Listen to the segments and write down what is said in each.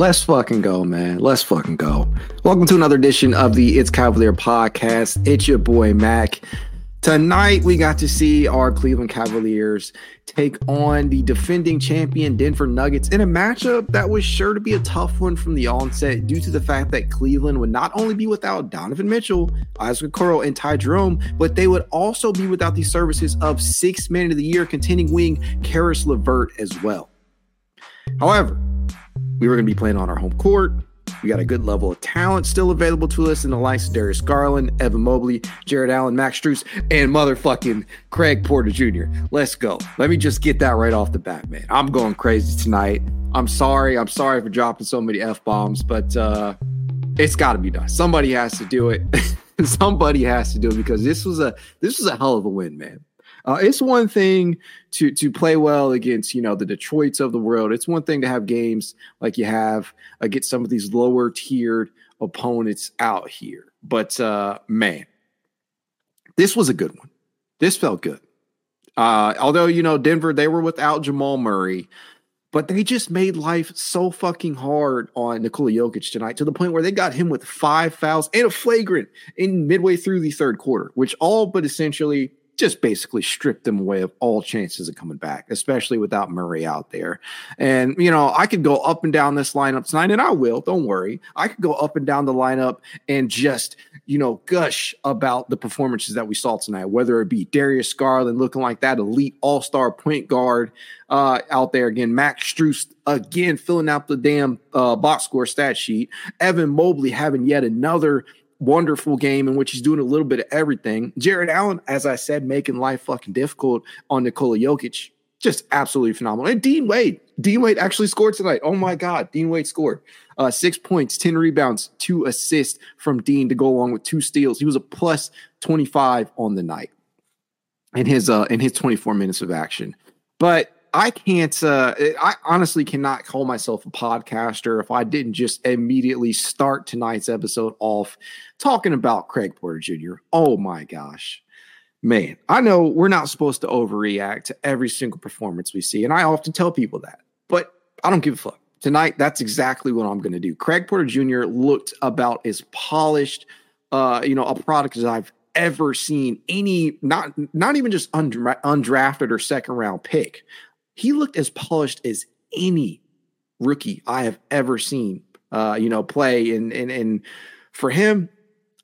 Let's fucking go, man. Let's fucking go. Welcome to another edition of the It's Cavalier podcast. It's your boy Mack. Tonight we got to see our Cleveland Cavaliers take on the defending champion Denver Nuggets in a matchup that was sure to be a tough one from the onset due to the fact that Cleveland would not only be without Donovan Mitchell, Isaac Okoro, and Ty Jerome, but they would also be without the services of six man of the year contending wing Caris LeVert as well. However, we were going to be playing on our home court. We got a good level of talent still available to us in the likes of Darius Garland, Evan Mobley, Jarrett Allen, Max Strus, and motherfucking Craig Porter Jr. Let's go. Let me just get that right off the bat, man. I'm going crazy tonight. I'm sorry. I'm sorry for dropping so many F bombs, but uh, it's got to be done. Somebody has to do it. Somebody has to do it because this was a this was a hell of a win, man. Uh, it's one thing to to play well against you know the Detroits of the world. It's one thing to have games like you have against some of these lower tiered opponents out here. But uh, man, this was a good one. This felt good. Uh, although you know Denver, they were without Jamal Murray, but they just made life so fucking hard on Nikola Jokic tonight to the point where they got him with five fouls and a flagrant in midway through the third quarter, which all but essentially just basically stripped them away of all chances of coming back, especially without Murray out there. And, you know, I could go up and down this lineup tonight, and I will, don't worry. I could go up and down the lineup and just, you know, gush about the performances that we saw tonight, whether it be Darius Garland looking like that elite all star point guard uh, out there again, Max Strus again filling out the damn uh, box score stat sheet, Evan Mobley having yet another wonderful game in which he's doing a little bit of everything. Jarrett Allen, as I said, making life fucking difficult on Nikola Jokic. Just absolutely phenomenal. And Dean Wade. Dean Wade actually scored tonight. Oh my God. Dean Wade scored. Uh, six points, 10 rebounds, two assists from Dean to go along with two steals. He was a plus 25 on the night in his uh in his 24 minutes of action. But I can't. Uh, I honestly cannot call myself a podcaster if I didn't just immediately start tonight's episode off talking about Craig Porter Jr. Oh my gosh, man! I know we're not supposed to overreact to every single performance we see, and I often tell people that, but I don't give a fuck. Tonight, that's exactly what I'm going to do. Craig Porter Jr. looked about as polished, uh, you know, a product as I've ever seen any not not even just undra- undrafted or second round pick he looked as polished as any rookie I have ever seen, uh, you know, play. And, and, and for him,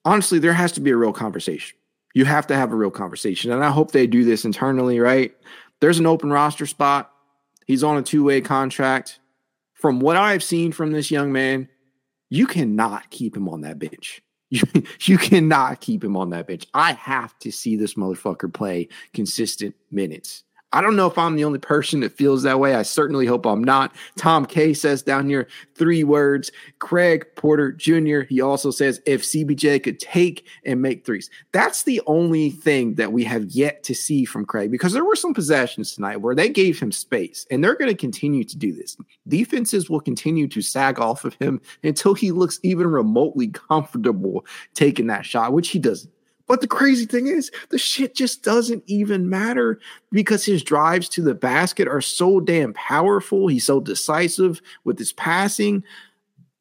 honestly, there has to be a real conversation. You have to have a real conversation. And I hope they do this internally, right? There's an open roster spot. He's on a two way contract. From what I've seen from this young man, you cannot keep him on that bench. You, you cannot keep him on that bench. I have to see this motherfucker play consistent minutes. I don't know if I'm the only person that feels that way. I certainly hope I'm not. Tom K says down here three words Craig Porter Jr. He also says if CPJ could take and make threes. That's the only thing that we have yet to see from Craig because there were some possessions tonight where they gave him space and they're going to continue to do this. Defenses will continue to sag off of him until he looks even remotely comfortable taking that shot, which he doesn't. But the crazy thing is, the shit just doesn't even matter because his drives to the basket are so damn powerful. He's so decisive with his passing.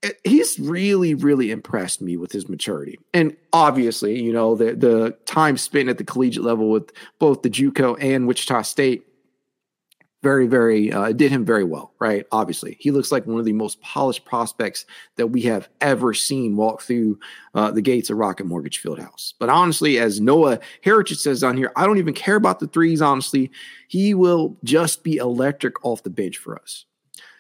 Eh, he's really, really impressed me with his maturity. And obviously, you know, the the time spent at the collegiate level with both the JUCO and Wichita State very, very uh, did him very well, right? Obviously, he looks like one of the most polished prospects that we have ever seen walk through uh, the gates of Rocket Mortgage Fieldhouse. But honestly, as Noah Heritage says on here, I don't even care about the threes. Honestly, he will just be electric off the bench for us.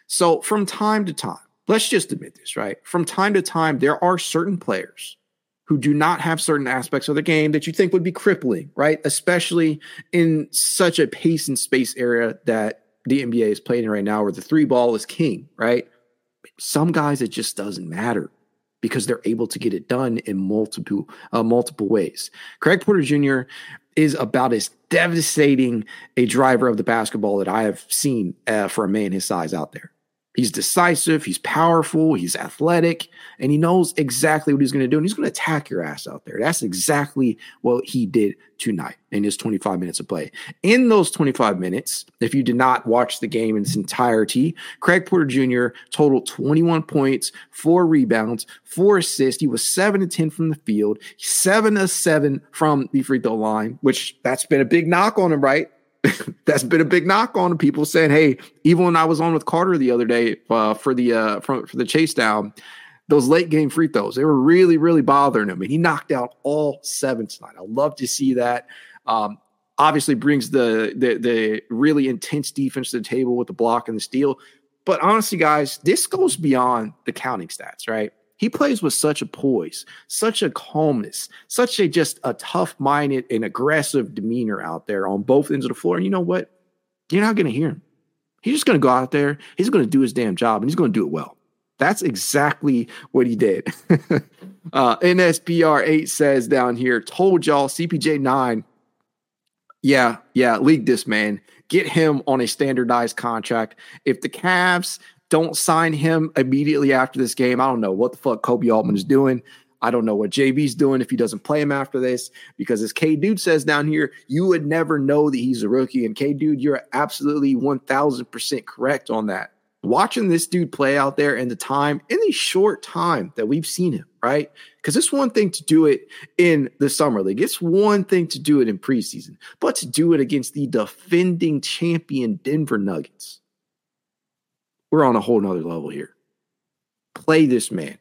So from time to time, let's just admit this, right? From time to time, there are certain players who do not have certain aspects of the game that you think would be crippling, right? Especially in such a pace and space area that the NBA is playing in right now, where the three ball is king, right? Some guys, it just doesn't matter because they're able to get it done in multiple uh, multiple ways. Craig Porter Jr. is about as devastating a driver of the basketball that I have seen uh, for a man his size out there. He's decisive, he's powerful, he's athletic, and he knows exactly what he's going to do. And he's going to attack your ass out there. That's exactly what he did tonight in his 25 minutes of play. In those 25 minutes, if you did not watch the game in its entirety, Craig Porter Jr. totaled 21 points, four rebounds, four assists. He was seven to 10 from the field, seven to seven from the free throw line, which that's been a big knock on him, right? that's been a big knock on people saying, "Hey, even when I was on with Carter the other day uh, for the uh, for, for the chase down, those late game free throws they were really really bothering him, and he knocked out all seven tonight. I love to see that. Um, obviously, brings the, the the really intense defense to the table with the block and the steal. But honestly, guys, this goes beyond the counting stats, right? He plays with such a poise, such a calmness, such a just a tough minded and aggressive demeanor out there on both ends of the floor. And you know what? You're not going to hear him. He's just going to go out there. He's going to do his damn job and he's going to do it well. That's exactly what he did. uh, NSPR 8 says down here, told y'all CPJ 9. Yeah, yeah, league this man. Get him on a standardized contract. If the Cavs don't sign him immediately after this game. I don't know what the fuck Koby Altman is doing. I don't know what JB's doing if he doesn't play him after this, because as K Dude says down here, you would never know that he's a rookie. And K Dude, you're absolutely 1000% correct on that. Watching this dude play out there in the time, in the short time that we've seen him, right? Because it's one thing to do it in the summer league, it's one thing to do it in preseason, but to do it against the defending champion Denver Nuggets we're on a whole nother level here. Play this man.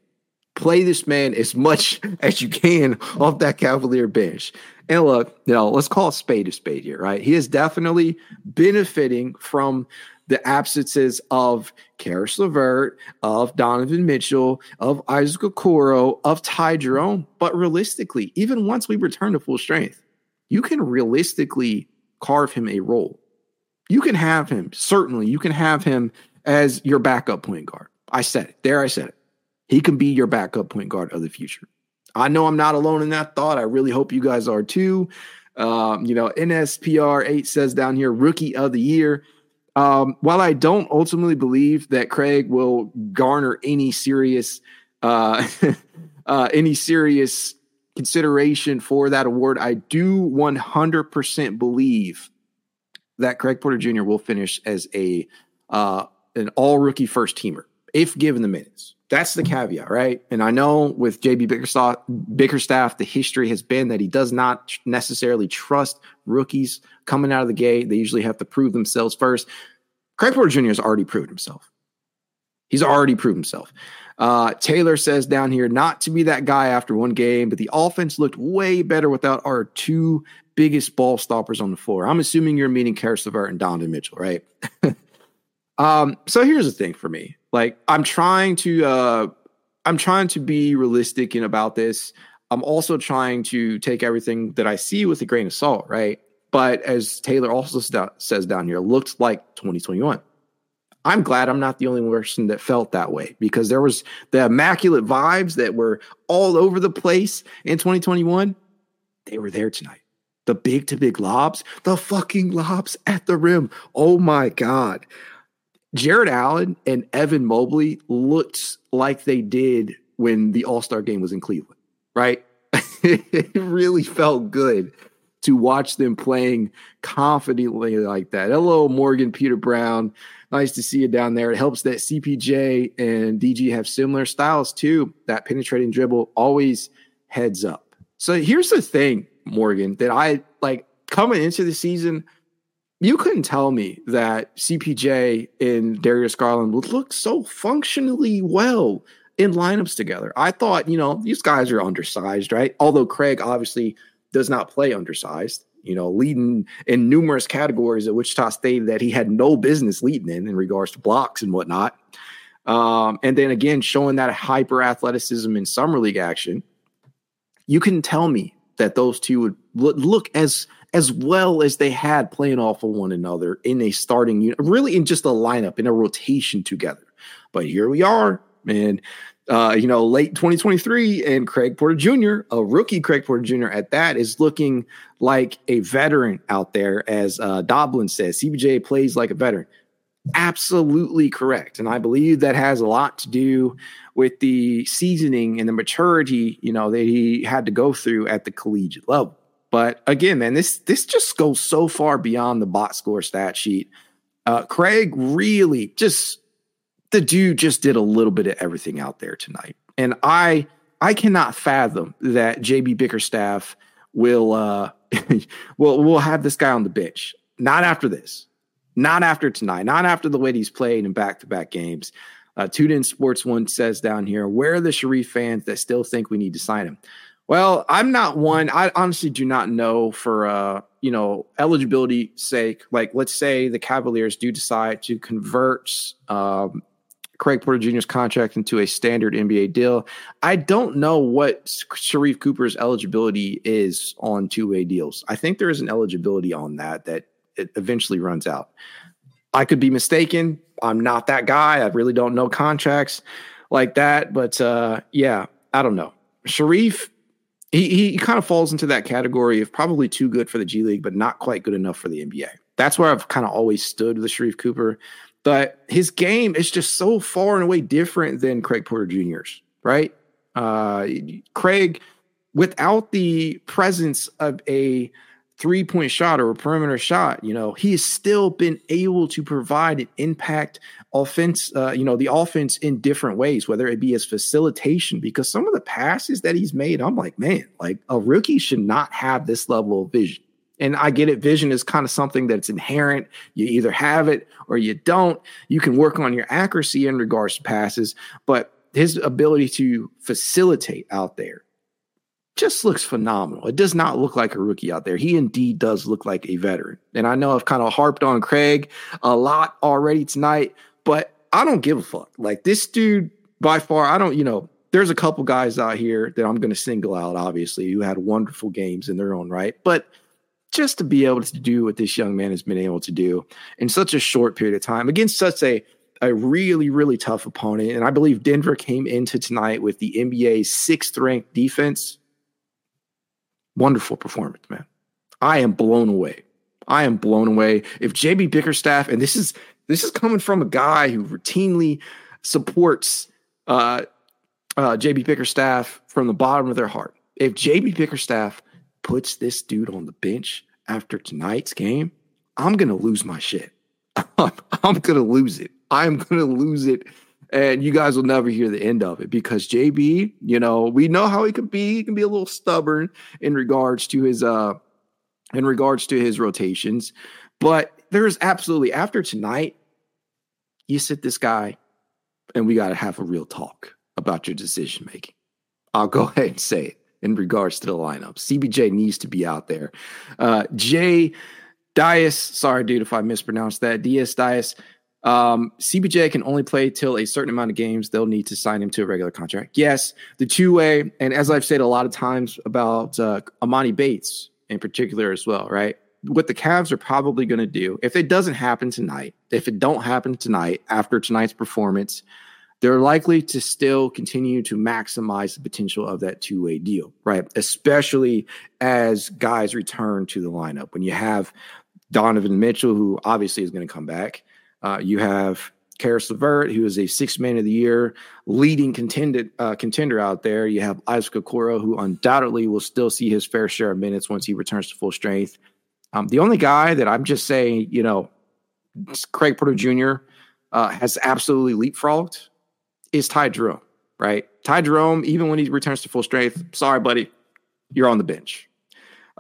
Play this man as much as you can off that Cavalier bench. And look, you know, let's call a spade a spade here, right? He is definitely benefiting from the absences of Caris LeVert, of Donovan Mitchell, of Isaac Okoro, of Ty Jerome. But realistically, even once we return to full strength, you can realistically carve him a role. You can have him, certainly, you can have him as your backup point guard. I said it. There I said it. He can be your backup point guard of the future. I know I'm not alone in that thought. I really hope you guys are too. Um, you know, NSPR 8 says down here, rookie of the year. Um, while I don't ultimately believe that Craig will garner any serious uh, uh, any serious consideration for that award, I do 100% believe that Craig Porter Jr. will finish as a uh, an all rookie first teamer if given the minutes. That's the caveat, right? And I know with JB Bickerstaff, Bickerstaff, the history has been that he does not necessarily trust rookies coming out of the gate. They usually have to prove themselves first. Craig Porter Jr. has already proved himself. He's already proved himself. Uh, Taylor says down here, not to be that guy after one game, but the offense looked way better without our two biggest ball stoppers on the floor. I'm assuming you're meaning Caris LeVert and Donovan Mitchell, right? Um, so here's the thing for me. Like I'm trying to uh I'm trying to be realistic in about this. I'm also trying to take everything that I see with a grain of salt, right? But as Taylor also st- says down here, looked like 2021. I'm glad I'm not the only person that felt that way because there was the immaculate vibes that were all over the place in 2021. They were there tonight. The big to big lobs, the fucking lobs at the rim. Oh my God. Jarrett Allen and Evan Mobley looked like they did when the All Star game was in Cleveland, right? it really felt good to watch them playing confidently like that. Hello, Morgan Peter Brown. Nice to see you down there. It helps that CPJ and DG have similar styles too. That penetrating dribble always heads up. So here's the thing, Morgan, that I like coming into the season you couldn't tell me that CPJ and Darius Garland would look so functionally well in lineups together. I thought, you know, these guys are undersized, right? Although Craig obviously does not play undersized, you know, leading in numerous categories at Wichita State that he had no business leading in in regards to blocks and whatnot. Um, and then again, showing that hyper athleticism in summer league action. You can tell me that those two would look as as well as they had playing off of one another in a starting unit, really in just a lineup, in a rotation together. But here we are, man. Uh, you know, late 2023, and Craig Porter Jr., a rookie Craig Porter Jr. at that, is looking like a veteran out there, as uh, Doblin says. CPJ plays like a veteran. absolutely correct. And I believe that has a lot to do with the seasoning and the maturity, you know, that he had to go through at the collegiate level. But again, man, this this just goes so far beyond the box score stat sheet. Uh, Craig really just the dude just did a little bit of everything out there tonight, and I I cannot fathom that JB Bickerstaff will uh will will have this guy on the bench. Not after this. Not after tonight. Not after the way he's played in back to back games. Uh, Tune Sports One says down here, where are the Sharife fans that still think we need to sign him? Well, I'm not one. I honestly do not know for uh, you know eligibility sake. Like, let's say the Cavaliers do decide to convert um, Craig Porter Jr.'s contract into a standard NBA deal. I don't know what Sharife Cooper's eligibility is on two way deals. I think there is an eligibility on that that it eventually runs out. I could be mistaken. I'm not that guy. I really don't know contracts like that. But uh, yeah, I don't know. Sharife he he kind of falls into that category of probably too good for the G League, but not quite good enough for the NBA. That's where I've kind of always stood with Sharife Cooper. But his game is just so far and away different than Craig Porter Jr.'s, right? Uh, Craig, without the presence of a three point shot or a perimeter shot, you know, he has still been able to provide an impact offense, uh, you know, the offense in different ways, whether it be as facilitation, because some of the passes that he's made, I'm like, man, like a rookie should not have this level of vision. And I get it. Vision is kind of something that's inherent. You either have it or you don't. You can work on your accuracy in regards to passes, but his ability to facilitate out there just looks phenomenal. It does not look like a rookie out there. He indeed does look like a veteran. And I know I've kind of harped on Craig a lot already tonight, but I don't give a fuck. Like this dude, by far, I don't, you know, there's a couple guys out here that I'm going to single out, obviously, who had wonderful games in their own right. But just to be able to do what this young man has been able to do in such a short period of time against such a a really, really tough opponent. And I believe Denver came into tonight with the NBA's sixth ranked defense Wonderful performance, man. I am blown away. I am blown away. If JB Bickerstaff, and this is this is coming from a guy who routinely supports uh, uh, JB Bickerstaff from the bottom of their heart. If JB Bickerstaff puts this dude on the bench after tonight's game, I'm gonna lose my shit. I'm, I'm gonna lose it. I'm gonna lose it and you guys will never hear the end of it because JB, you know, we know how he can be. He can be a little stubborn in regards to his uh in regards to his rotations, but there's absolutely after tonight, you sit this guy and we got to have a real talk about your decision making. I'll go ahead and say it in regards to the lineup. CPJ needs to be out there. Uh Jay Dias, sorry, dude, if I mispronounced that. Dias Dias um, CPJ can only play till a certain amount of games. They'll need to sign him to a regular contract. Yes, the two way, and as I've said a lot of times about uh, Emoni Bates in particular as well, right? What the Cavs are probably going to do, if it doesn't happen tonight, if it don't happen tonight after tonight's performance, they're likely to still continue to maximize the potential of that two way deal, right? Especially as guys return to the lineup. When you have Donovan Mitchell, who obviously is going to come back, uh, you have Caris LeVert, who is a six man of the year leading contended, uh, contender out there. You have Isaac Okoro, who undoubtedly will still see his fair share of minutes once he returns to full strength. Um, the only guy that I'm just saying, you know, Craig Porter Jr. Uh, has absolutely leapfrogged is Ty Jerome, right? Ty Jerome, even when he returns to full strength, sorry, buddy, you're on the bench.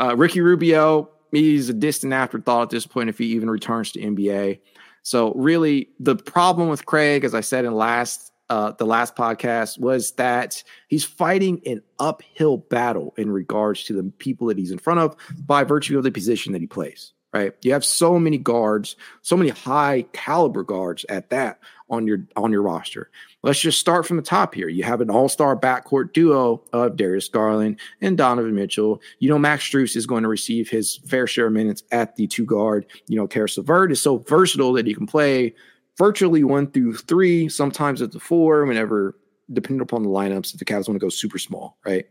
Uh, Ricky Rubio, he's a distant afterthought at this point if he even returns to NBA. So really, the problem with Craig, as I said in last uh, the last podcast, was that he's fighting an uphill battle in regards to the people that he's in front of by virtue of the position that he plays right? You have so many guards, so many high caliber guards at that on your on your roster. Let's just start from the top here. You have an all-star backcourt duo of Darius Garland and Donovan Mitchell. You know, Max Strus is going to receive his fair share of minutes at the two guard. You know, Caris LeVert is so versatile that he can play virtually one through three, sometimes at the four, whenever depending upon the lineups, if the Cavs want to go super small, right?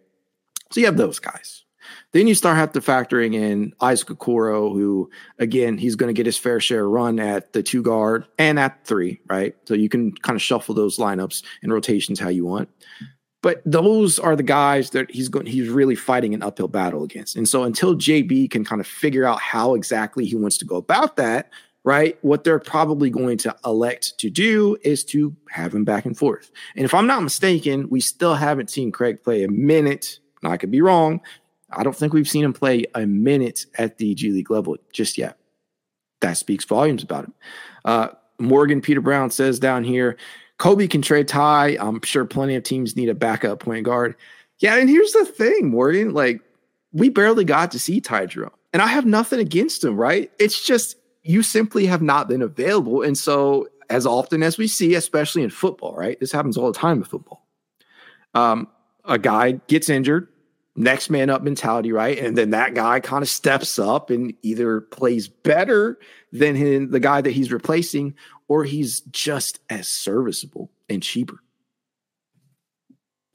So you have those guys. Then you start have to factoring in Isaac Okoro, who again he's going to get his fair share run at the two guard and at three, right? So you can kind of shuffle those lineups and rotations how you want. But those are the guys that he's going he's really fighting an uphill battle against. And so until JB can kind of figure out how exactly he wants to go about that, right? What they're probably going to elect to do is to have him back and forth. And if I'm not mistaken, we still haven't seen Craig play a minute. I could be wrong. I don't think we've seen him play a minute at the G League level just yet. That speaks volumes about him. Uh, Morgan Peter Brown says down here, Koby can trade Ty. I'm sure plenty of teams need a backup point guard. Yeah, and here's the thing, Morgan. Like, we barely got to see Ty Jerome. And I have nothing against him, right? It's just you simply have not been available. And so, as often as we see, especially in football, right? This happens all the time in football. Um, a guy gets injured, next man up mentality, right? And then that guy kind of steps up and either plays better than him, the guy that he's replacing, or he's just as serviceable and cheaper.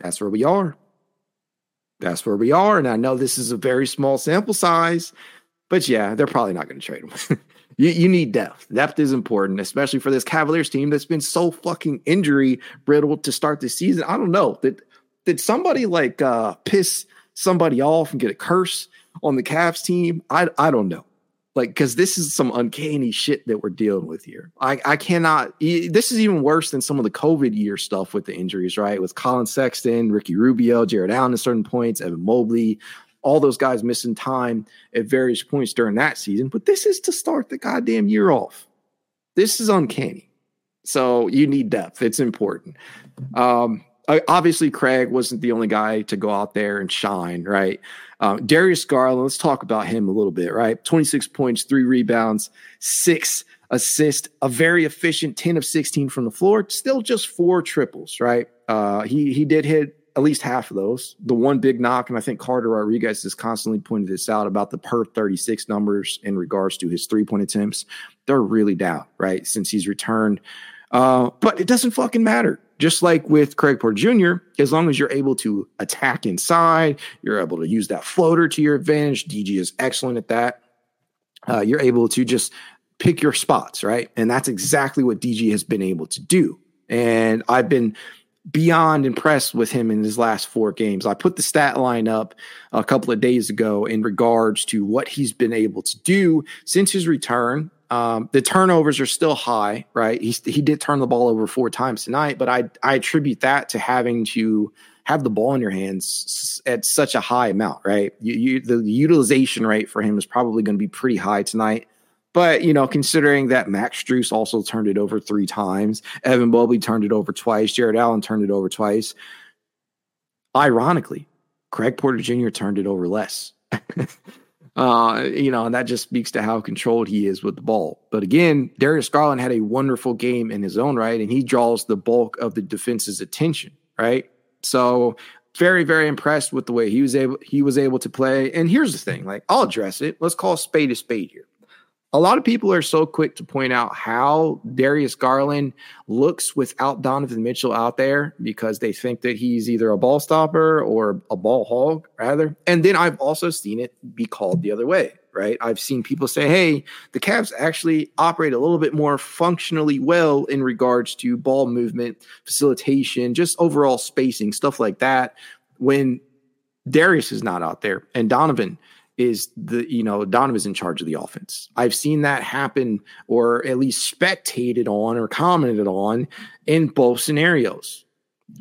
That's where we are. That's where we are. And I know this is a very small sample size, but yeah, they're probably not going to trade him. you, you need depth. Depth is important, especially for this Cavaliers team that's been so fucking injury riddled to start the season. I don't know. Did did somebody like uh piss somebody off and get a curse on the Cavs team? I I don't know. Like, because this is some uncanny shit that we're dealing with here. I, I cannot. This is even worse than some of the COVID year stuff with the injuries, right? With Collin Sexton, Ricky Rubio, Jarrett Allen at certain points, Evan Mobley, all those guys missing time at various points during that season. But this is to start the goddamn year off. This is uncanny. So you need depth. It's important. Um, obviously Craig wasn't the only guy to go out there and shine, right? Um, Darius Garland, let's talk about him a little bit, right? 26 points, three rebounds, six assists, a very efficient 10 of 16 from the floor, still just four triples, right? Uh, he he did hit at least half of those. The one big knock, and I think Carter Rodriguez has constantly pointed this out about the per 36 numbers in regards to his three point attempts. They're really down, right? Since he's returned. Uh, but it doesn't fucking matter just like with Craig Porter Jr., as long as you're able to attack inside, you're able to use that floater to your advantage. DG is excellent at that. Uh, you're able to just pick your spots, right? And that's exactly what DG has been able to do. And I've been beyond impressed with him in his last four games. I put the stat line up a couple of days ago in regards to what he's been able to do since his return um, the turnovers are still high, right? He he did turn the ball over four times tonight, but I I attribute that to having to have the ball in your hands at such a high amount, right? You, you, the utilization rate for him is probably going to be pretty high tonight. But you know, considering that Max Strus also turned it over three times, Evan Mobley turned it over twice, Jarrett Allen turned it over twice. Ironically, Craig Porter Jr. turned it over less. Uh, you know, and that just speaks to how controlled he is with the ball. But again, Darius Garland had a wonderful game in his own right, and he draws the bulk of the defense's attention, right? So very, very impressed with the way he was able he was able to play. And here's the thing: like, I'll address it. Let's call spade a spade here a lot of people are so quick to point out how Darius Garland looks without Donovan Mitchell out there because they think that he's either a ball stopper or a ball hog, rather. And then I've also seen it be called the other way, right? I've seen people say, hey, the Cavs actually operate a little bit more functionally well in regards to ball movement, facilitation, just overall spacing, stuff like that. When Darius is not out there and Donovan is the you know Donovan's in charge of the offense. I've seen that happen, or at least spectated on or commented on in both scenarios.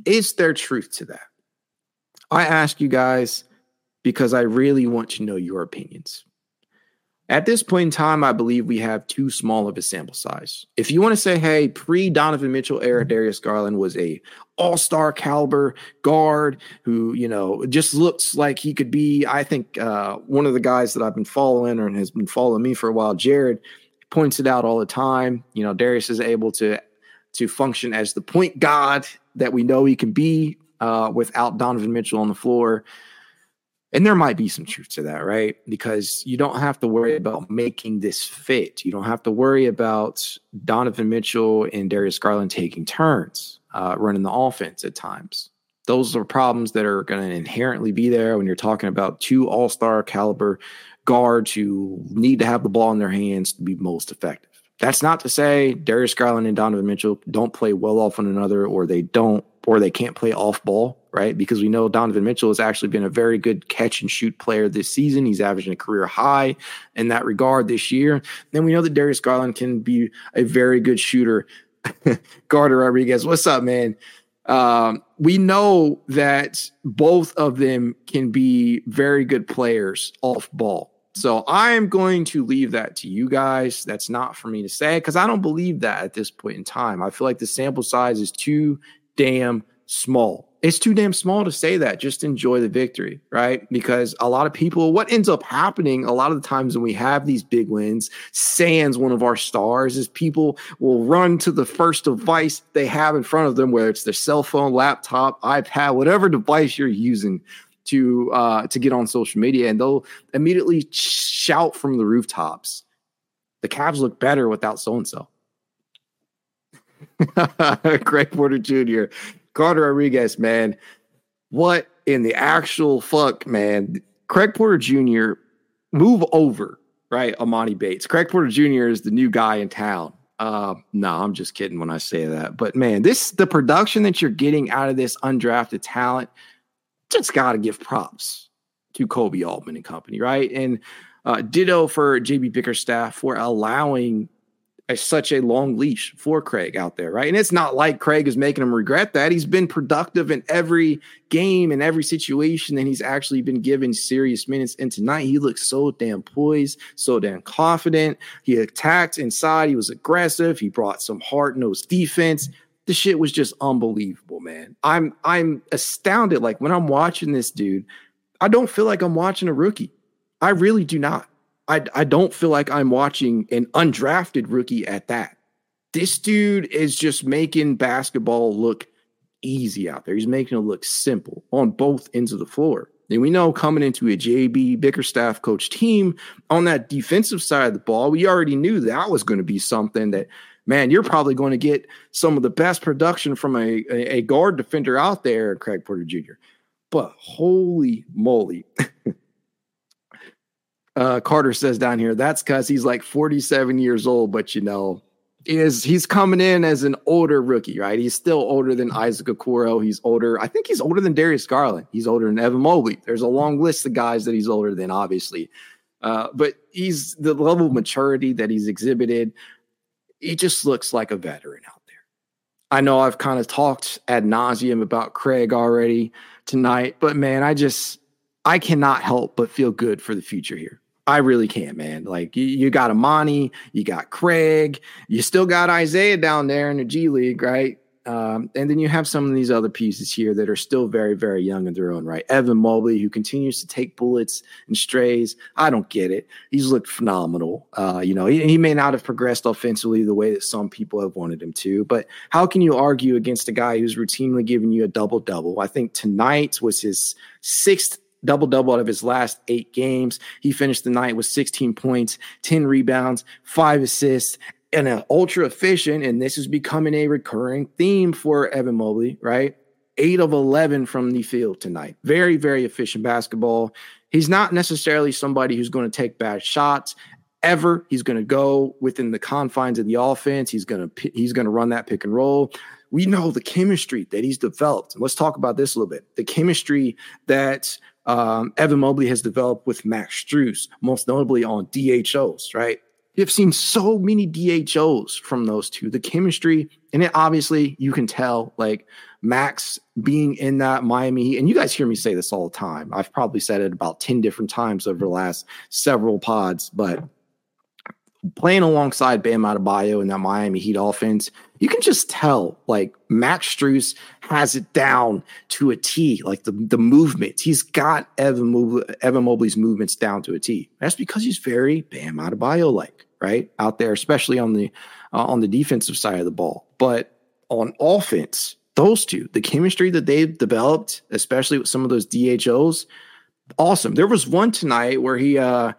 Is there truth to that? I ask you guys because I really want to know your opinions. At this point in time, I believe we have too small of a sample size. If you want to say, hey, pre Donovan Mitchell era, Darius Garland was a all star caliber guard who, you know, just looks like he could be. I think uh, one of the guys that I've been following or has been following me for a while, Jared, points it out all the time. You know, Darius is able to to function as the point guard that we know he can be uh, without Donovan Mitchell on the floor. And there might be some truth to that, right? Because you don't have to worry about making this fit. You don't have to worry about Donovan Mitchell and Darius Garland taking turns uh, running the offense at times. Those are problems that are going to inherently be there when you're talking about two all star caliber guards who need to have the ball in their hands to be most effective. That's not to say Darius Garland and Donovan Mitchell don't play well off one another or they don't or they can't play off ball, right? Because we know Donovan Mitchell has actually been a very good catch and shoot player this season. He's averaging a career high in that regard this year. Then we know that Darius Garland can be a very good shooter. Carter Rodriguez, what's up, man? Um, we know that both of them can be very good players off ball. So I am going to leave that to you guys. That's not for me to say because I don't believe that at this point in time. I feel like the sample size is too damn small it's too damn small to say that. Just enjoy the victory, right? Because a lot of people, what ends up happening a lot of the times when we have these big wins, Sans one of our stars, is people will run to the first device they have in front of them, whether it's their cell phone, laptop, iPad, whatever device you're using to uh, to get on social media, and they'll immediately shout from the rooftops, "The Cavs look better without so and so." Greg Porter Jr. Carter Rodriguez, man, what in the actual fuck, man? Craig Porter Jr. move over, right? Emoni Bates. Craig Porter Jr. is the new guy in town. Uh, no, I'm just kidding when I say that. But man, this the production that you're getting out of this undrafted talent, just got to give props to Koby Altman and company, right? And uh, ditto for JB Bickerstaff for allowing a, such a long leash for Craig out there, right? And it's not like Craig is making him regret that. He's been productive in every game and every situation, and he's actually been given serious minutes. And tonight, he looked so damn poised, so damn confident. He attacked inside. He was aggressive. He brought some hard nosed defense. The shit was just unbelievable, man. I'm I'm astounded. Like when I'm watching this dude, I don't feel like I'm watching a rookie. I really do not. I, I don't feel like I'm watching an undrafted rookie at that. This dude is just making basketball look easy out there. He's making it look simple on both ends of the floor. And we know coming into a JB Bickerstaff coach team on that defensive side of the ball, we already knew that was going to be something that, man, you're probably going to get some of the best production from a, a, a guard defender out there, Craig Porter Jr. But holy moly. Uh, Carter says down here, that's because he's like 47 years old, but you know, is he's coming in as an older rookie, right? He's still older than Isaac Okoro. He's older. I think he's older than Darius Garland. He's older than Evan Mobley. There's a long list of guys that he's older than, obviously. Uh, but he's the level of maturity that he's exhibited. He just looks like a veteran out there. I know I've kind of talked ad nauseum about Craig already tonight, but man, I just I cannot help but feel good for the future here. I really can't, man. Like you, you got Emoni, you got Craig, you still got Isaiah down there in the G League, right? Um, and then you have some of these other pieces here that are still very, very young in their own right. Evan Mobley, who continues to take bullets and strays. I don't get it. He's looked phenomenal. Uh, you know, he, he, may not have progressed offensively the way that some people have wanted him to, but how can you argue against a guy who's routinely giving you a double double? I think tonight was his sixth double double out of his last eight games. He finished the night with 16 points, 10 rebounds, five assists, and an ultra efficient. And this is becoming a recurring theme for Evan Mobley, right? Eight of 11 from the field tonight. Very, very efficient basketball. He's not necessarily somebody who's going to take bad shots ever. He's going to go within the confines of the offense. He's going to he's going to run that pick and roll. We know the chemistry that he's developed. let's talk about this a little bit. The chemistry that um, Evan Mobley has developed with Max Strus, most notably on DHOs, right? You've seen so many DHOs from those two. The chemistry, and it obviously you can tell, like Max being in that Miami, and you guys hear me say this all the time. I've probably said it about 10 different times over the last several pods, but playing alongside Bam Adebayo in that Miami Heat offense, you can just tell like Max Strus has it down to a T, like the, the movement. He's got Evan, Evan Mobley's movements down to a T. That's because he's very Bam Adebayo like, right? Out there, especially on the uh, on the defensive side of the ball. But on offense, those two, the chemistry that they've developed, especially with some of those DHOs, awesome. There was one tonight where he uh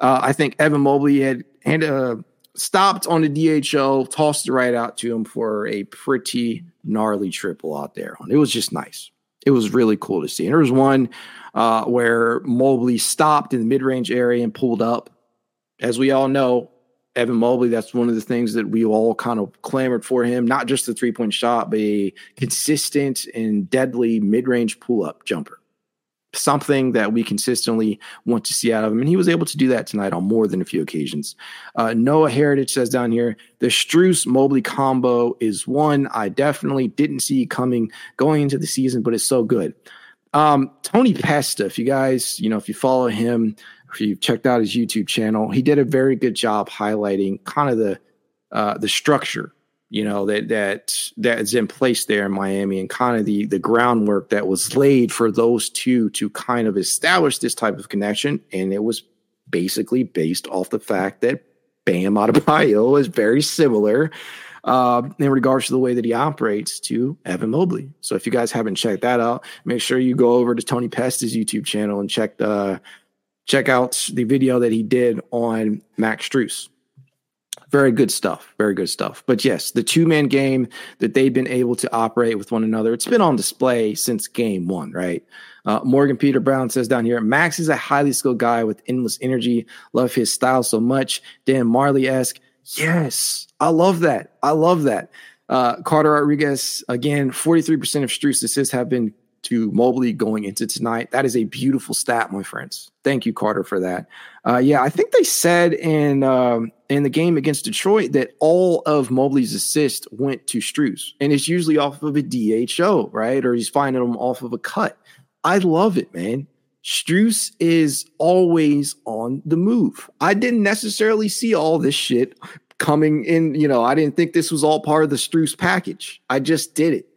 uh, I think Evan Mobley had and uh, stopped on the DHO, tossed it right out to him for a pretty gnarly triple out there. It was just nice. It was really cool to see. And there was one uh, where Mobley stopped in the mid range area and pulled up. As we all know, Evan Mobley, that's one of the things that we all kind of clamored for him, not just the three point shot, but a consistent and deadly mid range pull up jumper. Something that we consistently want to see out of him. And he was able to do that tonight on more than a few occasions. Uh, Noah Heritage says down here the Strus Mobley combo is one I definitely didn't see coming going into the season, but it's so good. Um, Tony Pesta, if you guys, you know, if you follow him, if you've checked out his YouTube channel, he did a very good job highlighting kind of the uh, the structure, you know, that that that is in place there in Miami, and kind of the the groundwork that was laid for those two to kind of establish this type of connection, and it was basically based off the fact that Bam Adebayo is very similar uh, in regards to the way that he operates to Evan Mobley. So if you guys haven't checked that out, make sure you go over to Tony Pesta's YouTube channel and check the check out the video that he did on Max Strus. Very good stuff. Very good stuff. But yes, the two man game that they've been able to operate with one another, it's been on display since game one, right? Uh, Morgan Peter Brown says down here Max is a highly skilled guy with endless energy. Love his style so much. Dan Majerle esque. Yes, I love that. I love that. Uh, Carter Rodriguez, again, 43% of Strus assists have been to Mobley going into tonight. That is a beautiful stat, my friends. Thank you, Carter, for that. Uh, yeah, I think they said in um, in the game against Detroit that all of Mobley's assists went to Strus, and it's usually off of a DHO, right? Or he's finding them off of a cut. I love it, man. Strus is always on the move. I didn't necessarily see all this shit coming in. You know, I didn't think this was all part of the Strus package. I just did it.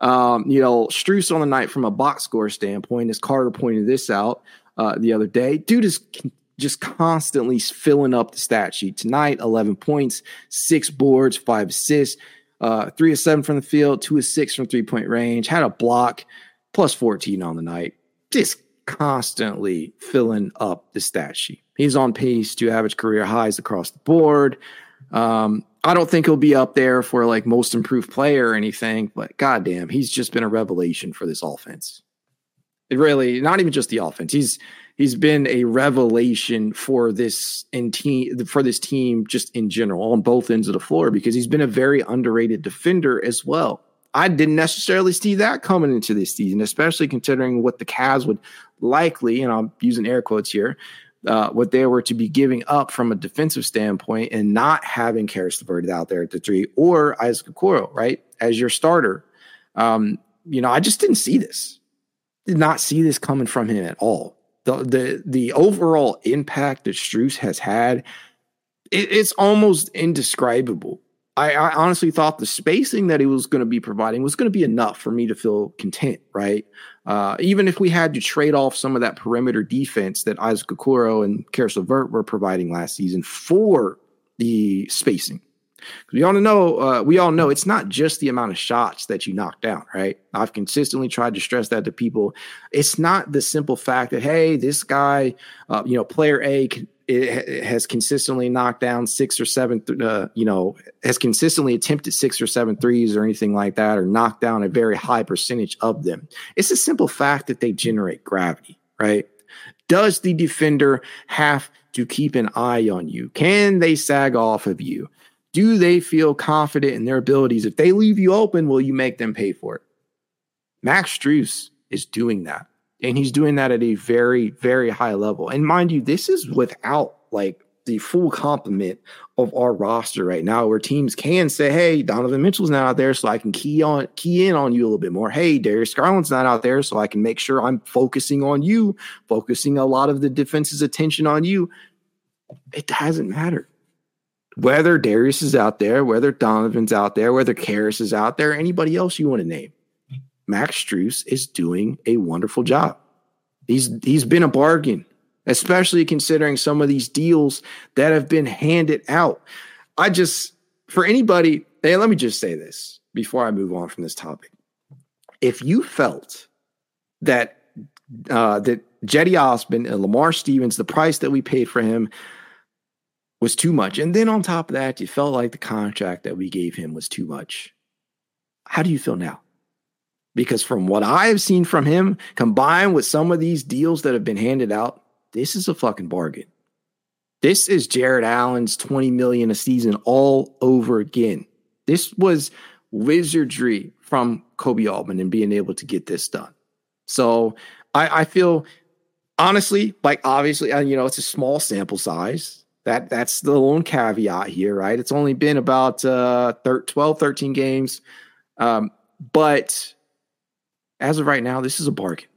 Um, you know, Strus on the night from a box score standpoint, as Carter pointed this out uh, the other day, dude is just constantly filling up the stat sheet. Tonight, 11 points, six boards, five assists, uh, three of seven from the field, two of six from three point range, had a block, plus 14 on the night. Just constantly filling up the stat sheet. He's on pace to average career highs across the board. Um, I don't think he'll be up there for like most improved player or anything, but goddamn, he's just been a revelation for this offense. It really, not even just the offense. He's he's been a revelation for this team for this team just in general on both ends of the floor because he's been a very underrated defender as well. I didn't necessarily see that coming into this season, especially considering what the Cavs would likely, and I'm using air quotes here, uh, what they were to be giving up from a defensive standpoint and not having Caris LeVert out there at the three or Isaac Okoro, right, as your starter. Um, you know, I just didn't see this. Did not see this coming from him at all. The the the overall impact that Strus has had, it, it's almost indescribable. I, I, honestly thought the spacing that he was going to be providing was going to be enough for me to feel content, right? Uh, even if we had to trade off some of that perimeter defense that Isaac Okoro and Caris LeVert were providing last season for the spacing. We all know, uh, we all know it's not just the amount of shots that you knock down, right? I've consistently tried to stress that to people. It's not the simple fact that hey, this guy, uh, you know, player A can, it has consistently knocked down six or seven, uh, you know, has consistently attempted six or seven threes or anything like that, or knocked down a very high percentage of them. It's a simple fact that they generate gravity, right? Does the defender have to keep an eye on you? Can they sag off of you? Do they feel confident in their abilities? If they leave you open, will you make them pay for it? Max Strus is doing that. And he's doing that at a very, very high level. And mind you, this is without like the full complement of our roster right now, where teams can say, "Hey, Donovan Mitchell's not out there, so I can key on key in on you a little bit more." Hey, Darius Garland's not out there, so I can make sure I'm focusing on you, focusing a lot of the defense's attention on you. It hasn't mattered whether Darius is out there, whether Donovan's out there, whether Caris is out there, anybody else you want to name. Max Strus is doing a wonderful job. He's he's been a bargain, especially considering some of these deals that have been handed out. I just for anybody, hey, let me just say this before I move on from this topic. If you felt that uh, that Cedi Osman and Lamar Stevens, the price that we paid for him was too much, and then on top of that, you felt like the contract that we gave him was too much. How do you feel now? Because from what I have seen from him, combined with some of these deals that have been handed out, this is a fucking bargain. This is Jarrett Allen's 20 million a season all over again. This was wizardry from Koby Altman and being able to get this done. So I, I feel honestly, like obviously, uh, you know, it's a small sample size. That that's the lone caveat here, right? It's only been about uh, 12, 13 games. Um, but as of right now, this is a bargain.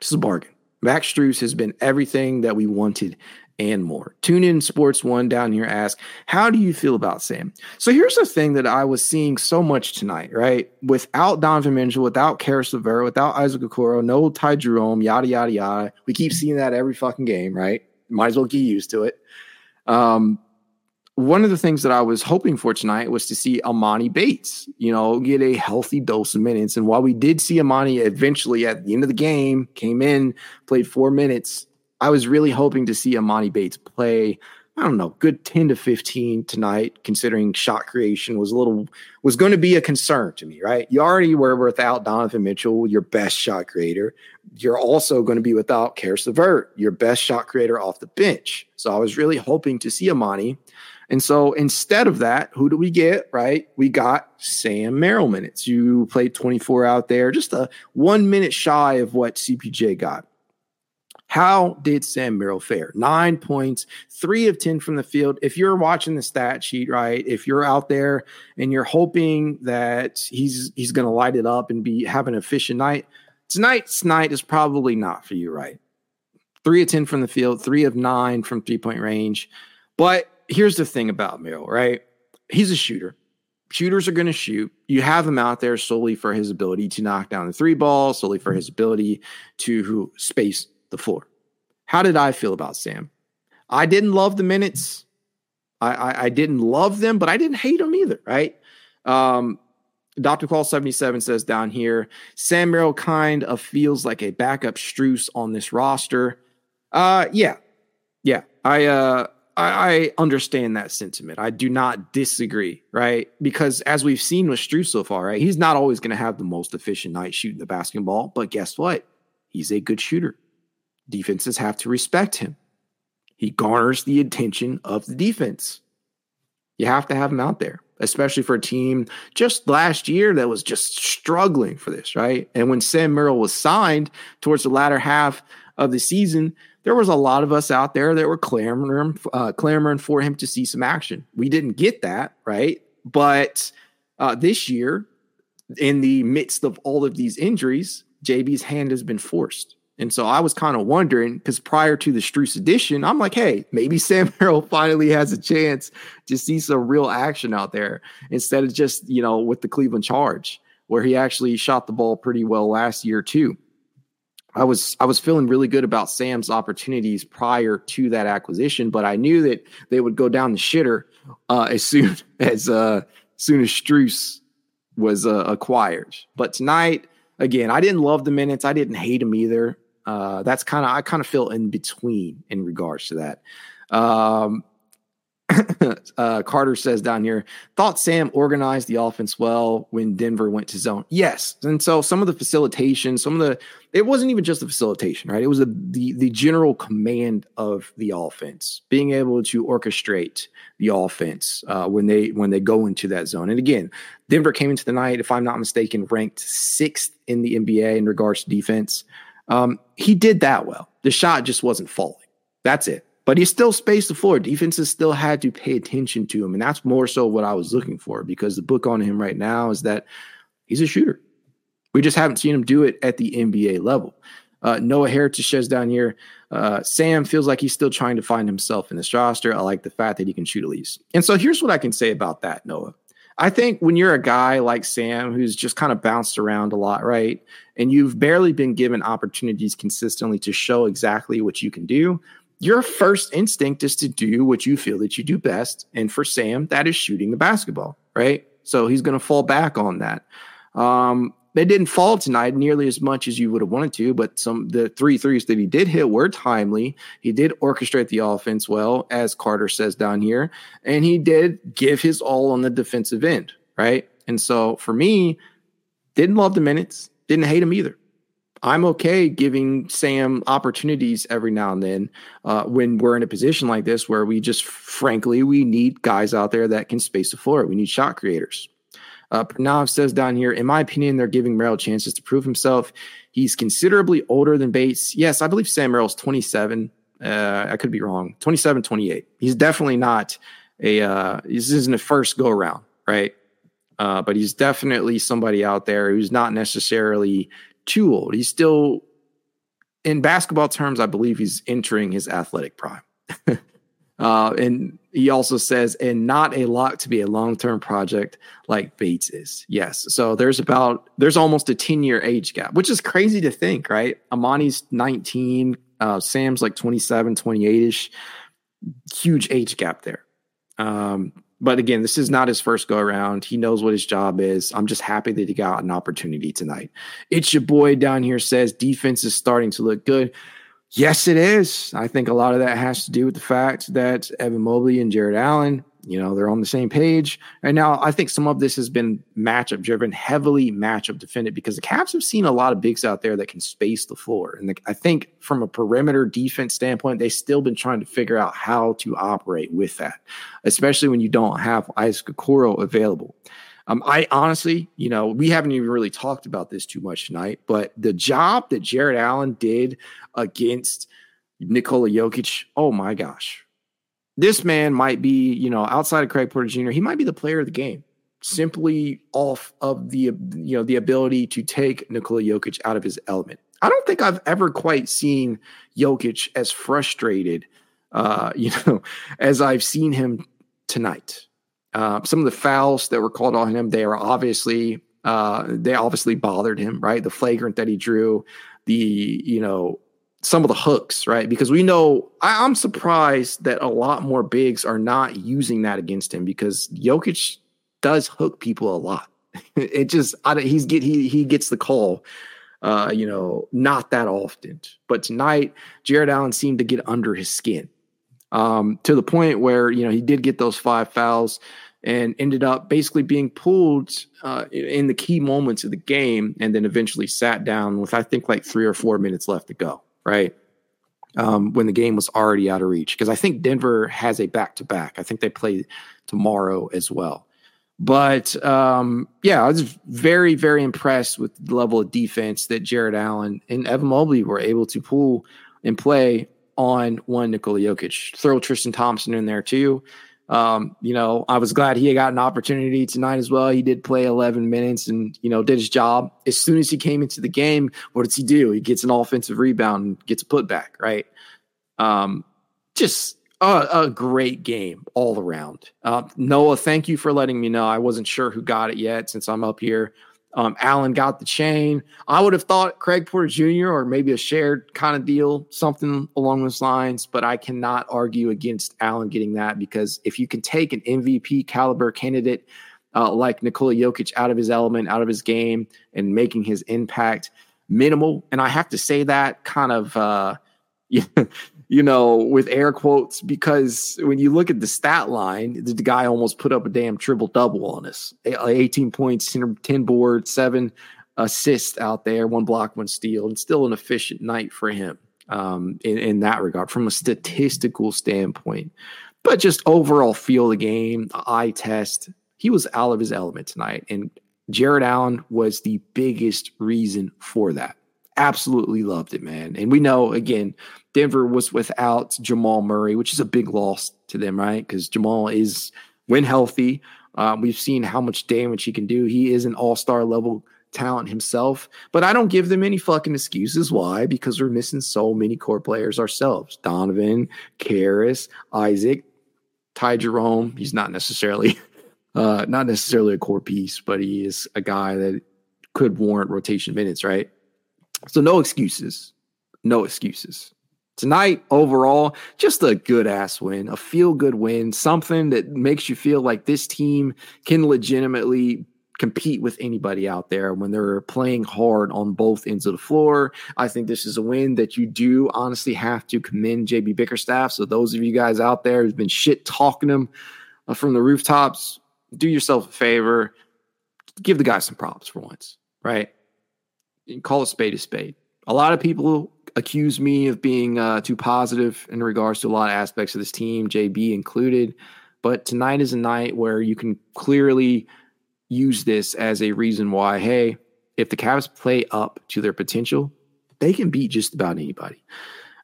This is a bargain. Max Strus has been everything that we wanted and more. Tune in Sports One down here ask, how do you feel about Sam? So here's the thing that I was seeing so much tonight, right? Without Donovan Mitchell, without Caris LeVert, without Isaac Okoro, no Ty Jerome, yada, yada, yada. We keep seeing that every fucking game, right? Might as well get used to it. Um, one of the things that I was hoping for tonight was to see Emoni Bates, you know, get a healthy dose of minutes. And while we did see Emoni eventually at the end of the game, came in, played four minutes, I was really hoping to see Emoni Bates play. I don't know, good 10 to 15 tonight, considering shot creation was a little was going to be a concern to me, right? You already were without Donovan Mitchell, your best shot creator. You're also going to be without Caris LeVert, your best shot creator off the bench. So I was really hoping to see Emoni. And so instead of that, who do we get? Right? We got Sam Merrill minutes. You played 24 out there, just a one minute shy of what CPJ got. How did Sam Merrill fare? Nine points, three of 10 from the field. If you're watching the stat sheet, right? If you're out there and you're hoping that he's he's gonna light it up and be have an efficient night, tonight's night is probably not for you, right? Three of 10 from the field, three of nine from three-point range. But here's the thing about Merrill, right? He's a shooter shooters are going to shoot. You have him out there solely for his ability to knock down the three ball, solely for his ability to space the floor. How did I feel about Sam? I didn't love the minutes. I, I, I didn't love them, but I didn't hate them either, right? Um, Dr. Call 77 says down here, Sam Merrill kind of feels like a backup Strus on this roster. Uh, yeah, yeah. I, uh, I, I understand that sentiment. I do not disagree, right? Because as we've seen with Strus so far, right, he's not always going to have the most efficient night shooting the basketball, but guess what? He's a good shooter. Defenses have to respect him. He garners the attention of the defense. You have to have him out there, especially for a team just last year that was just struggling for this, right? And when Sam Merrill was signed towards the latter half of the season, there was a lot of us out there that were clamoring, uh, clamoring for him to see some action. We didn't get that, right? But uh, this year, in the midst of all of these injuries, JB's hand has been forced. And so I was kind of wondering because prior to the Strus edition, I'm like, hey, maybe Sam Merrill finally has a chance to see some real action out there instead of just, you know, with the Cleveland Charge, where he actually shot the ball pretty well last year, too. I was I was feeling really good about Sam's opportunities prior to that acquisition, but I knew that they would go down the shitter uh, as soon as uh, soon as Strus was uh, acquired. But tonight, again, I didn't love the minutes. I didn't hate him either. Uh, that's kind of I kind of feel in between in regards to that. Um, uh, Carter says down here, thought Sam organized the offense well when Denver went to zone. Yes, and so some of the facilitation, some of the it wasn't even just the facilitation, right? It was a, the the general command of the offense, being able to orchestrate the offense uh, when they when they go into that zone. And again, Denver came into the night, if I'm not mistaken, ranked sixth in the NBA in regards to defense. Um, he did that well. The shot just wasn't falling. That's it. But he still spaced the floor. Defenses still had to pay attention to him. And that's more so what I was looking for because the book on him right now is that he's a shooter. We just haven't seen him do it at the NBA level. Uh, Noah Heritage says down here, uh, Sam feels like he's still trying to find himself in this roster. I like the fact that he can shoot at least. And so here's what I can say about that, Noah. I think when you're a guy like Sam who's just kind of bounced around a lot, right? And you've barely been given opportunities consistently to show exactly what you can do, your first instinct is to do what you feel that you do best. And for Sam, that is shooting the basketball, right? So he's going to fall back on that. Um, they didn't fall tonight nearly as much as you would have wanted to, but some the three threes that he did hit were timely. He did orchestrate the offense well, as Carter says down here, and he did give his all on the defensive end, right? And so for me, didn't love the minutes, Didn't hate him either. I'm okay giving Sam opportunities every now and then uh, when we're in a position like this where we just, frankly, we need guys out there that can space the floor. We need shot creators. Uh, Pranav says down here, in my opinion, they're giving Merrill chances to prove himself. He's considerably older than Bates. Yes, I believe Sam Merrill's 27. Uh, I could be wrong. 27, 28. He's definitely not a, uh, this isn't a first go around, right? Uh, but he's definitely somebody out there who's not necessarily too old. He's still, in basketball terms, I believe he's entering his athletic prime. uh, and he also says, and not a lot to be a long term project like Bates is. Yes. So there's about, there's almost a 10 year age gap, which is crazy to think, right? Emoni's 19, uh, Sam's like 27, 28 ish. Huge age gap there. Um, but again, this is not his first go around. He knows what his job is. I'm just happy that he got an opportunity tonight. It's your boy down here says defense is starting to look good. Yes, it is. I think a lot of that has to do with the fact that Evan Mobley and Jarrett Allen you know, they're on the same page. And now I think some of this has been matchup driven, heavily matchup defended because the Cavs have seen a lot of bigs out there that can space the floor. And the, I think from a perimeter defense standpoint, they've still been trying to figure out how to operate with that, especially when you don't have Isaac Okoro available. Um, I honestly, you know, we haven't even really talked about this too much tonight, but the job that Jarrett Allen did against Nikola Jokic, oh my gosh, this man might be, you know, outside of Craig Porter Jr., he might be the player of the game simply off of the, you know, the ability to take Nikola Jokic out of his element. I don't think I've ever quite seen Jokic as frustrated, uh, you know, as I've seen him tonight. Uh, some of the fouls that were called on him, they are obviously, uh, they obviously bothered him, right? The flagrant that he drew, the, you know, some of the hooks, right? Because we know I, am surprised that a lot more bigs are not using that against him because Jokic does hook people a lot. it just I, he's get he he gets the call, uh, you know, not that often. But tonight, Jarrett Allen seemed to get under his skin, um, to the point where you know he did get those five fouls and ended up basically being pulled uh, in the key moments of the game, and then eventually sat down with I think like three or four minutes left to go right? Um, when the game was already out of reach. Because I think Denver has a back to back. I think they play tomorrow as well. But um, yeah, I was very, very impressed with the level of defense that Jarrett Allen and Evan Mobley were able to pull and play on one Nikola Jokic. Throw Tristan Thompson in there too. Um, you know, I was glad he got an opportunity tonight as well. He did play 11 minutes and, you know, did his job. As soon as he came into the game, what does he do? He gets an offensive rebound and gets a putback, right? Um, just a, a great game all around. Uh, Noah, thank you for letting me know. I wasn't sure who got it yet since I'm up here. Um, Allen got the chain. I would have thought Craig Porter Jr. or maybe a shared kind of deal, something along those lines. But I cannot argue against Allen getting that because if you can take an MVP caliber candidate uh, like Nikola Jokic out of his element, out of his game, and making his impact minimal, and I have to say that kind of. Uh, you know, with air quotes, because when you look at the stat line, the guy almost put up a damn triple double on us 18 points, 10 boards, seven assists out there, one block, one steal, and still an efficient night for him um, in, in that regard from a statistical standpoint. But just overall feel the game, eye test, he was out of his element tonight. And Jarrett Allen was the biggest reason for that absolutely loved it, man. And we know again, Denver was without Jamal Murray, which is a big loss to them, right? Because Jamal is when healthy. Um, we've seen how much damage he can do. He is an all-star level talent himself, but I don't give them any fucking excuses. Why? Because we're missing so many core players ourselves. Donovan, Caris, Isaac, Ty Jerome. He's not necessarily uh, not necessarily a core piece, but he is a guy that could warrant rotation minutes, right? So no excuses. No excuses. Tonight, overall, just a good ass win, a feel good win, something that makes you feel like this team can legitimately compete with anybody out there when they're playing hard on both ends of the floor. I think this is a win that you do honestly have to commend JB Bickerstaff. So, those of you guys out there who've been shit talking him uh, from the rooftops, do yourself a favor, give the guy some props for once, right? Call a spade a spade. A lot of people accuse me of being uh, too positive in regards to a lot of aspects of this team, JB included. But tonight is a night where you can clearly use this as a reason why, hey, if the Cavs play up to their potential, they can beat just about anybody.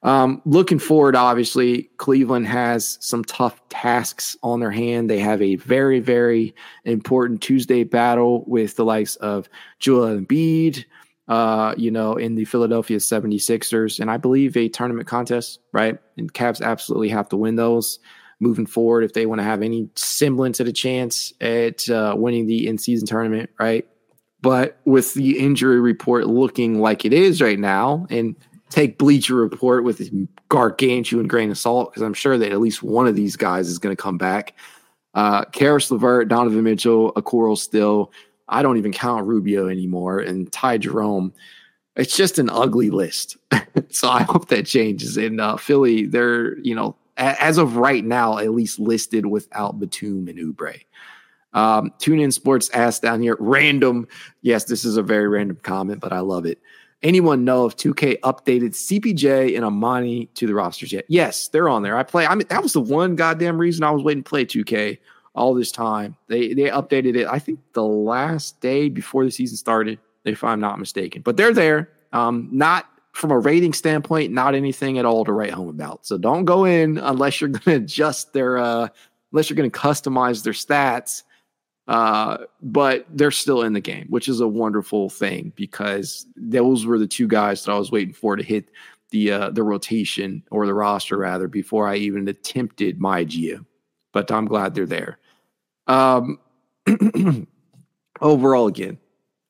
Um, looking forward, obviously, Cleveland has some tough tasks on their hand. They have a very, very important Tuesday battle with the likes of Joel Embiid, uh, you know, in the Philadelphia 76ers, and I believe a tournament contest, right? And Cavs absolutely have to win those moving forward if they want to have any semblance of a chance at uh, winning the in season tournament, right? But with the injury report looking like it is right now, and take Bleacher Report with a gargantuan grain of salt because I'm sure that at least one of these guys is going to come back. Uh, Caris LeVert, Donovan Mitchell, Okoro still. I don't even count Rubio anymore, and Ty Jerome. It's just an ugly list. so I hope that changes. In uh, Philly, they're you know as of right now at least listed without Batum and Oubre. Um, Tune in Sports asked down here, random. Yes, this is a very random comment, but I love it anyone know if 2K updated CPJ and Emoni to the rosters yet? Yes, they're on there. I play. I mean, that was the one goddamn reason I was waiting to play 2K all this time. They they updated it. I think the last day before the season started, if I'm not mistaken. But they're there. Um, not from a rating standpoint, not anything at all to write home about. So don't go in unless you're going to adjust their, uh, unless you're going to customize their stats uh, but they're still in the game, which is a wonderful thing because those were the two guys that I was waiting for to hit the uh, the rotation or the roster rather before I even attempted my Geo. But I'm glad they're there. Um, overall, again,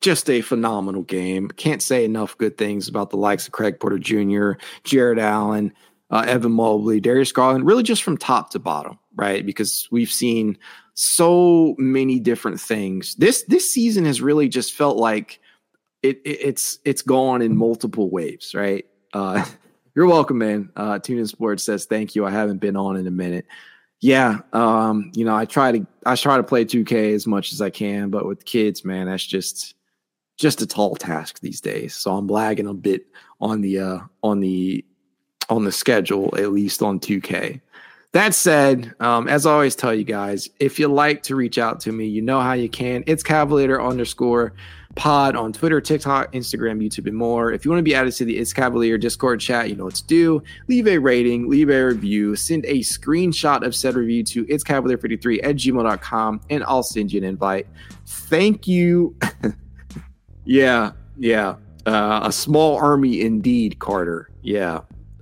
just a phenomenal game. Can't say enough good things about the likes of Craig Porter Jr., Jarrett Allen, uh, Evan Mobley, Darius Garland, really just from top to bottom, right? Because we've seen so many different things. This this season has really just felt like it, it it's it's gone in multiple waves, right? Uh, you're welcome, man. Uh, Tune in Sports says thank you. I haven't been on in a minute. Yeah, um, you know, I try to I try to play 2K as much as I can, but with kids, man, that's just just a tall task these days. So I'm lagging a bit on the uh on the on the schedule, at least on 2K. That said, um, as I always tell you guys, if you like to reach out to me, you know how you can. It's Cavalier underscore pod on Twitter, TikTok, Instagram, YouTube, and more. If you want to be added to the It's Cavalier Discord chat, you know what to do. Leave a rating, leave a review, send a screenshot of said review to It's Cavalier53 at gmail.com, and I'll send you an invite. Thank you. yeah, yeah. Uh, a small army indeed, Carter. Yeah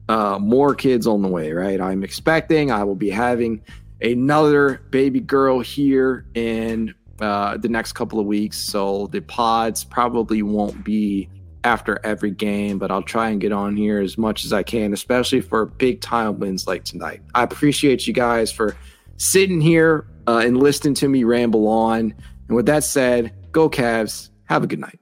uh, more kids on the way, right? I'm expecting I will be having another baby girl here in uh, the next couple of weeks. So the pods probably won't be after every game, but I'll try and get on here as much as I can, especially for big time wins like tonight. I appreciate you guys for sitting here uh, and listening to me ramble on. And with that said, go Cavs. Have a good night.